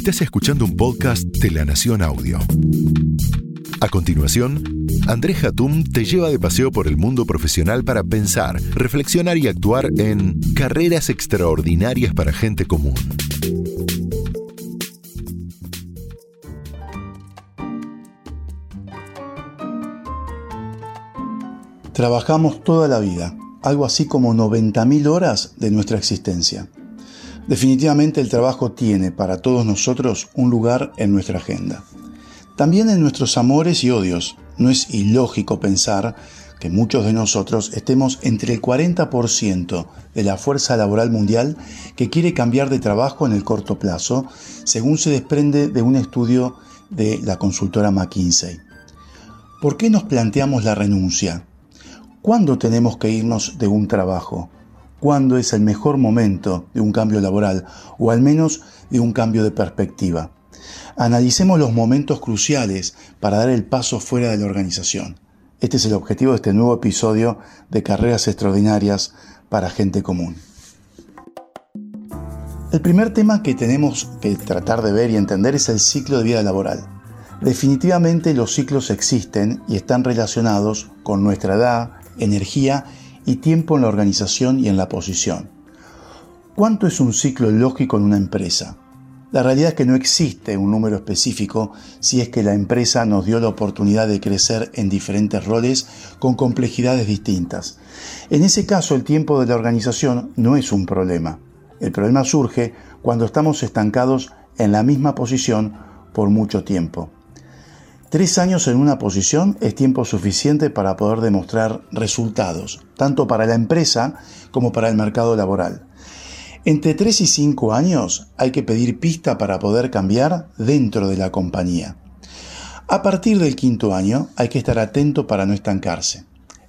Estás escuchando un podcast de La Nación Audio. A continuación, Andrés Hatum te lleva de paseo por el mundo profesional para pensar, reflexionar y actuar en carreras extraordinarias para gente común. Trabajamos toda la vida, algo así como 90.000 horas de nuestra existencia. Definitivamente el trabajo tiene para todos nosotros un lugar en nuestra agenda. También en nuestros amores y odios. No es ilógico pensar que muchos de nosotros estemos entre el 40% de la fuerza laboral mundial que quiere cambiar de trabajo en el corto plazo, según se desprende de un estudio de la consultora McKinsey. ¿Por qué nos planteamos la renuncia? ¿Cuándo tenemos que irnos de un trabajo? ¿Cuándo es el mejor momento de un cambio laboral o al menos de un cambio de perspectiva? Analicemos los momentos cruciales para dar el paso fuera de la organización. Este es el objetivo de este nuevo episodio de Carreras Extraordinarias para Gente Común. El primer tema que tenemos que tratar de ver y entender es el ciclo de vida laboral. Definitivamente los ciclos existen y están relacionados con nuestra edad, energía y tiempo en la organización y en la posición. ¿Cuánto es un ciclo lógico en una empresa? La realidad es que no existe un número específico si es que la empresa nos dio la oportunidad de crecer en diferentes roles con complejidades distintas. En ese caso el tiempo de la organización no es un problema. El problema surge cuando estamos estancados en la misma posición por mucho tiempo. Tres años en una posición es tiempo suficiente para poder demostrar resultados, tanto para la empresa como para el mercado laboral. Entre 3 y 5 años hay que pedir pista para poder cambiar dentro de la compañía. A partir del quinto año hay que estar atento para no estancarse.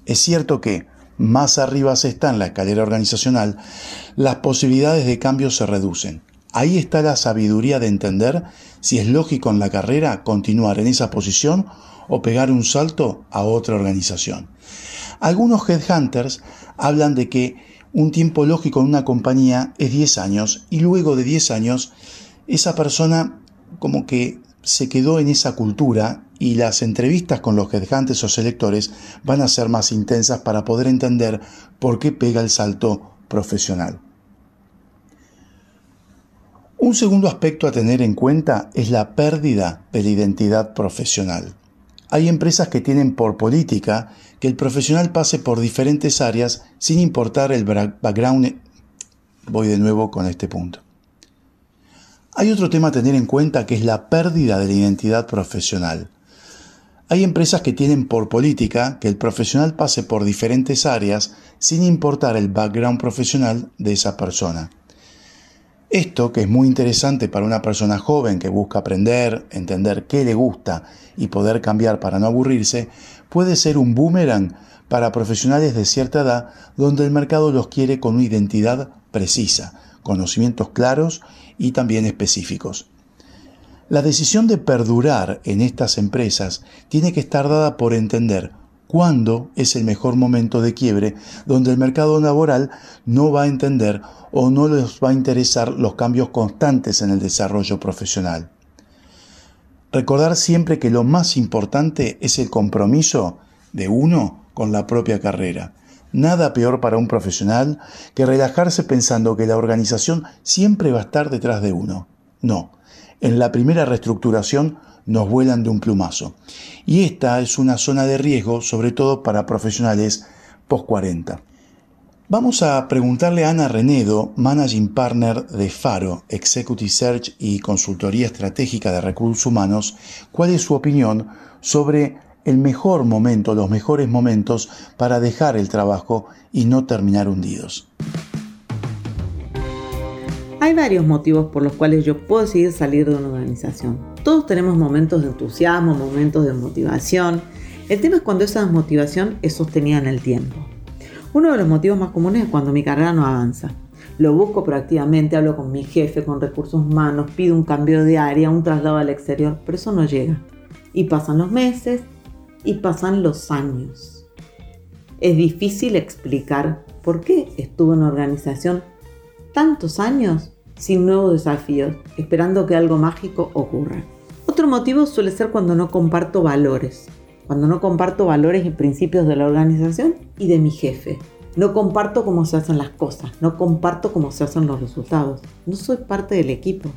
Es cierto que, más arriba se está en la escalera organizacional, las posibilidades de cambio se reducen. Ahí está la sabiduría de entender si es lógico en la carrera continuar en esa posición o pegar un salto a otra organización. Algunos headhunters hablan de que un tiempo lógico en una compañía es 10 años y luego de 10 años esa persona como que se quedó en esa cultura y las entrevistas con los headhunters o selectores van a ser más intensas para poder entender por qué pega el salto profesional. Un segundo aspecto a tener en cuenta es la pérdida de la identidad profesional. Hay empresas que tienen por política que el profesional pase por diferentes áreas sin importar el background. Voy de nuevo con este punto. Hay otro tema a tener en cuenta que es la pérdida de la identidad profesional. Hay empresas que tienen por política que el profesional pase por diferentes áreas sin importar el background profesional de esa persona. Esto, que es muy interesante para una persona joven que busca aprender, entender qué le gusta y poder cambiar para no aburrirse, puede ser un boomerang para profesionales de cierta edad donde el mercado los quiere con una identidad precisa, conocimientos claros y también específicos. La decisión de perdurar en estas empresas tiene que estar dada por entender cuándo es el mejor momento de quiebre donde el mercado laboral no va a entender o no les va a interesar los cambios constantes en el desarrollo profesional. Recordar siempre que lo más importante es el compromiso de uno con la propia carrera. Nada peor para un profesional que relajarse pensando que la organización siempre va a estar detrás de uno. No, en la primera reestructuración nos vuelan de un plumazo. Y esta es una zona de riesgo, sobre todo para profesionales post 40. Vamos a preguntarle a Ana Renedo, Managing Partner de Faro, Executive Search y Consultoría Estratégica de Recursos Humanos, cuál es su opinión sobre el mejor momento, los mejores momentos para dejar el trabajo y no terminar hundidos. Hay varios motivos por los cuales yo puedo decidir salir de una organización. Todos tenemos momentos de entusiasmo, momentos de motivación. El tema es cuando esa motivación es sostenida en el tiempo. Uno de los motivos más comunes es cuando mi carrera no avanza. Lo busco proactivamente, hablo con mi jefe, con recursos humanos, pido un cambio de área, un traslado al exterior, pero eso no llega. Y pasan los meses y pasan los años. Es difícil explicar por qué estuve en una organización tantos años sin nuevos desafíos, esperando que algo mágico ocurra. Otro motivo suele ser cuando no comparto valores, cuando no comparto valores y principios de la organización y de mi jefe. No comparto cómo se hacen las cosas, no comparto cómo se hacen los resultados. No soy parte del equipo.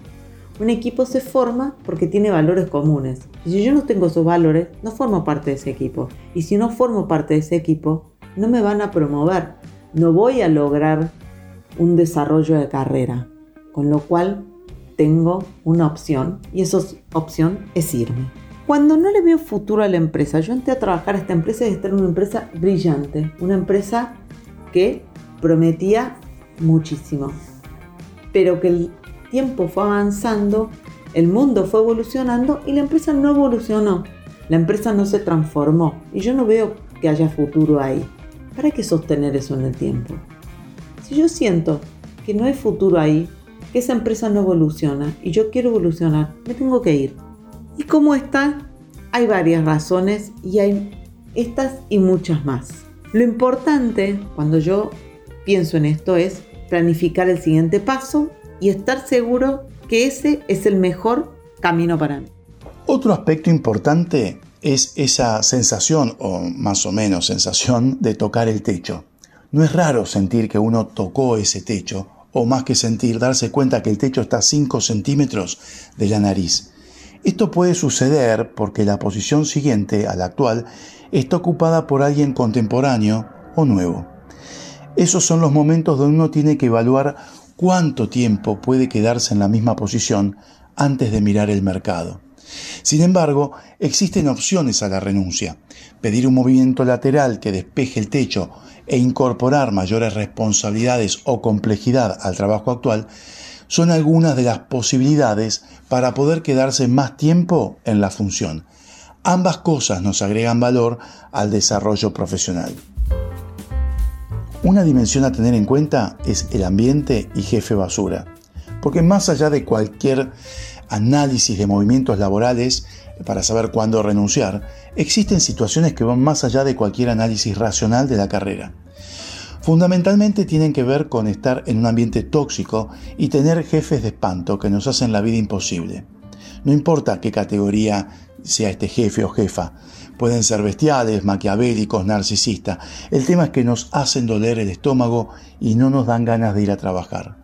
Un equipo se forma porque tiene valores comunes. Y si yo no tengo esos valores, no formo parte de ese equipo. Y si no formo parte de ese equipo, no me van a promover. No voy a lograr un desarrollo de carrera. Con lo cual tengo una opción y esa opción es irme. Cuando no le veo futuro a la empresa, yo entré a trabajar a esta empresa y estar en una empresa brillante, una empresa que prometía muchísimo, pero que el tiempo fue avanzando, el mundo fue evolucionando y la empresa no evolucionó, la empresa no se transformó y yo no veo que haya futuro ahí. ¿Para qué sostener eso en el tiempo? Si yo siento que no hay futuro ahí, que esa empresa no evoluciona y yo quiero evolucionar, me tengo que ir. Y como está, hay varias razones y hay estas y muchas más. Lo importante cuando yo pienso en esto es planificar el siguiente paso y estar seguro que ese es el mejor camino para mí. Otro aspecto importante es esa sensación, o más o menos sensación, de tocar el techo. No es raro sentir que uno tocó ese techo, o más que sentir, darse cuenta que el techo está a 5 centímetros de la nariz. Esto puede suceder porque la posición siguiente a la actual está ocupada por alguien contemporáneo o nuevo. Esos son los momentos donde uno tiene que evaluar cuánto tiempo puede quedarse en la misma posición antes de mirar el mercado. Sin embargo, existen opciones a la renuncia. Pedir un movimiento lateral que despeje el techo e incorporar mayores responsabilidades o complejidad al trabajo actual son algunas de las posibilidades para poder quedarse más tiempo en la función. Ambas cosas nos agregan valor al desarrollo profesional. Una dimensión a tener en cuenta es el ambiente y jefe basura, porque más allá de cualquier análisis de movimientos laborales para saber cuándo renunciar, existen situaciones que van más allá de cualquier análisis racional de la carrera. Fundamentalmente tienen que ver con estar en un ambiente tóxico y tener jefes de espanto que nos hacen la vida imposible. No importa qué categoría sea este jefe o jefa, pueden ser bestiales, maquiavélicos, narcisistas. El tema es que nos hacen doler el estómago y no nos dan ganas de ir a trabajar.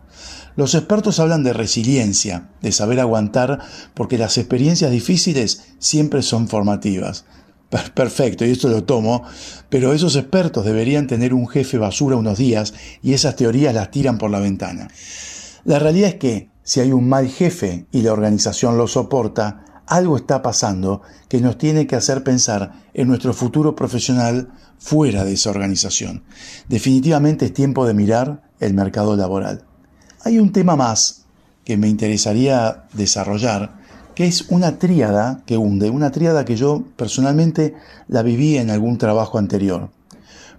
Los expertos hablan de resiliencia, de saber aguantar, porque las experiencias difíciles siempre son formativas perfecto, y esto lo tomo, pero esos expertos deberían tener un jefe basura unos días y esas teorías las tiran por la ventana. La realidad es que si hay un mal jefe y la organización lo soporta, algo está pasando que nos tiene que hacer pensar en nuestro futuro profesional fuera de esa organización. Definitivamente es tiempo de mirar el mercado laboral. Hay un tema más que me interesaría desarrollar que es una tríada que hunde, una tríada que yo personalmente la viví en algún trabajo anterior.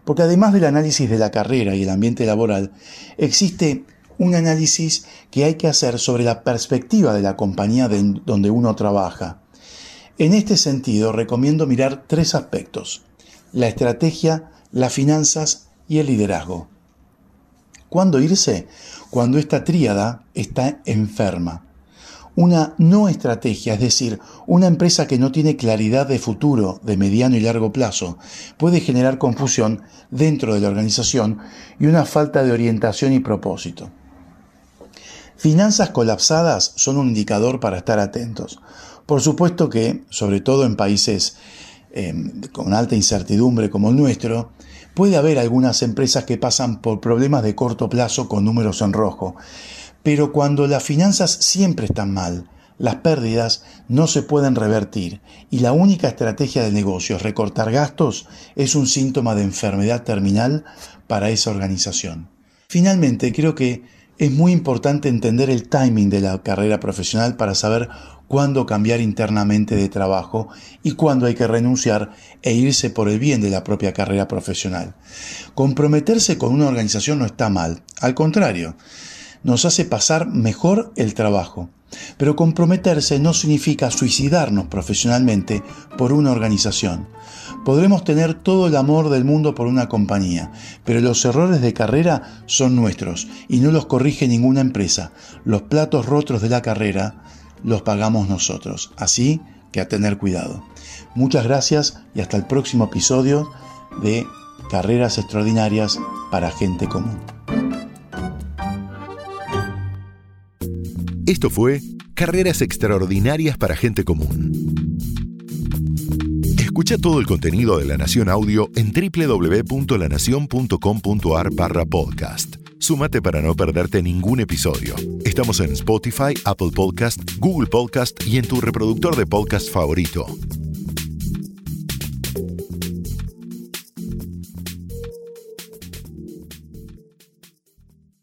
Porque además del análisis de la carrera y el ambiente laboral, existe un análisis que hay que hacer sobre la perspectiva de la compañía donde uno trabaja. En este sentido, recomiendo mirar tres aspectos, la estrategia, las finanzas y el liderazgo. ¿Cuándo irse? Cuando esta tríada está enferma una no estrategia, es decir, una empresa que no tiene claridad de futuro de mediano y largo plazo, puede generar confusión dentro de la organización y una falta de orientación y propósito. Finanzas colapsadas son un indicador para estar atentos. Por supuesto que, sobre todo en países em, con alta incertidumbre como el nuestro, puede haber algunas empresas que pasan por problemas de corto plazo con números en rojo, pero cuando las finanzas siempre están mal, las pérdidas no se pueden revertir y la única estrategia de negocio, recortar gastos, es un síntoma de enfermedad terminal para esa organización. Finalmente, creo que es muy importante entender el timing de la carrera profesional para saber cuándo cambiar internamente de trabajo y cuándo hay que renunciar e irse por el bien de la propia carrera profesional. Comprometerse con una organización no está mal, al contrario, nos hace pasar mejor el trabajo. Pero comprometerse no significa suicidarnos profesionalmente por una organización. Podremos tener todo el amor del mundo por una compañía, pero los errores de carrera son nuestros y no los corrige ninguna empresa. Los platos rotos de la carrera los pagamos nosotros. Así que a tener cuidado. Muchas gracias y hasta el próximo episodio de Carreras Extraordinarias para Gente Común. Esto fue Carreras Extraordinarias para Gente Común. Escucha todo el contenido de La Nación Audio en www.lanacion.com.ar barra podcast. Súmate para no perderte ningún episodio. Estamos en Spotify, Apple Podcast, Google Podcast y en tu reproductor de podcast favorito.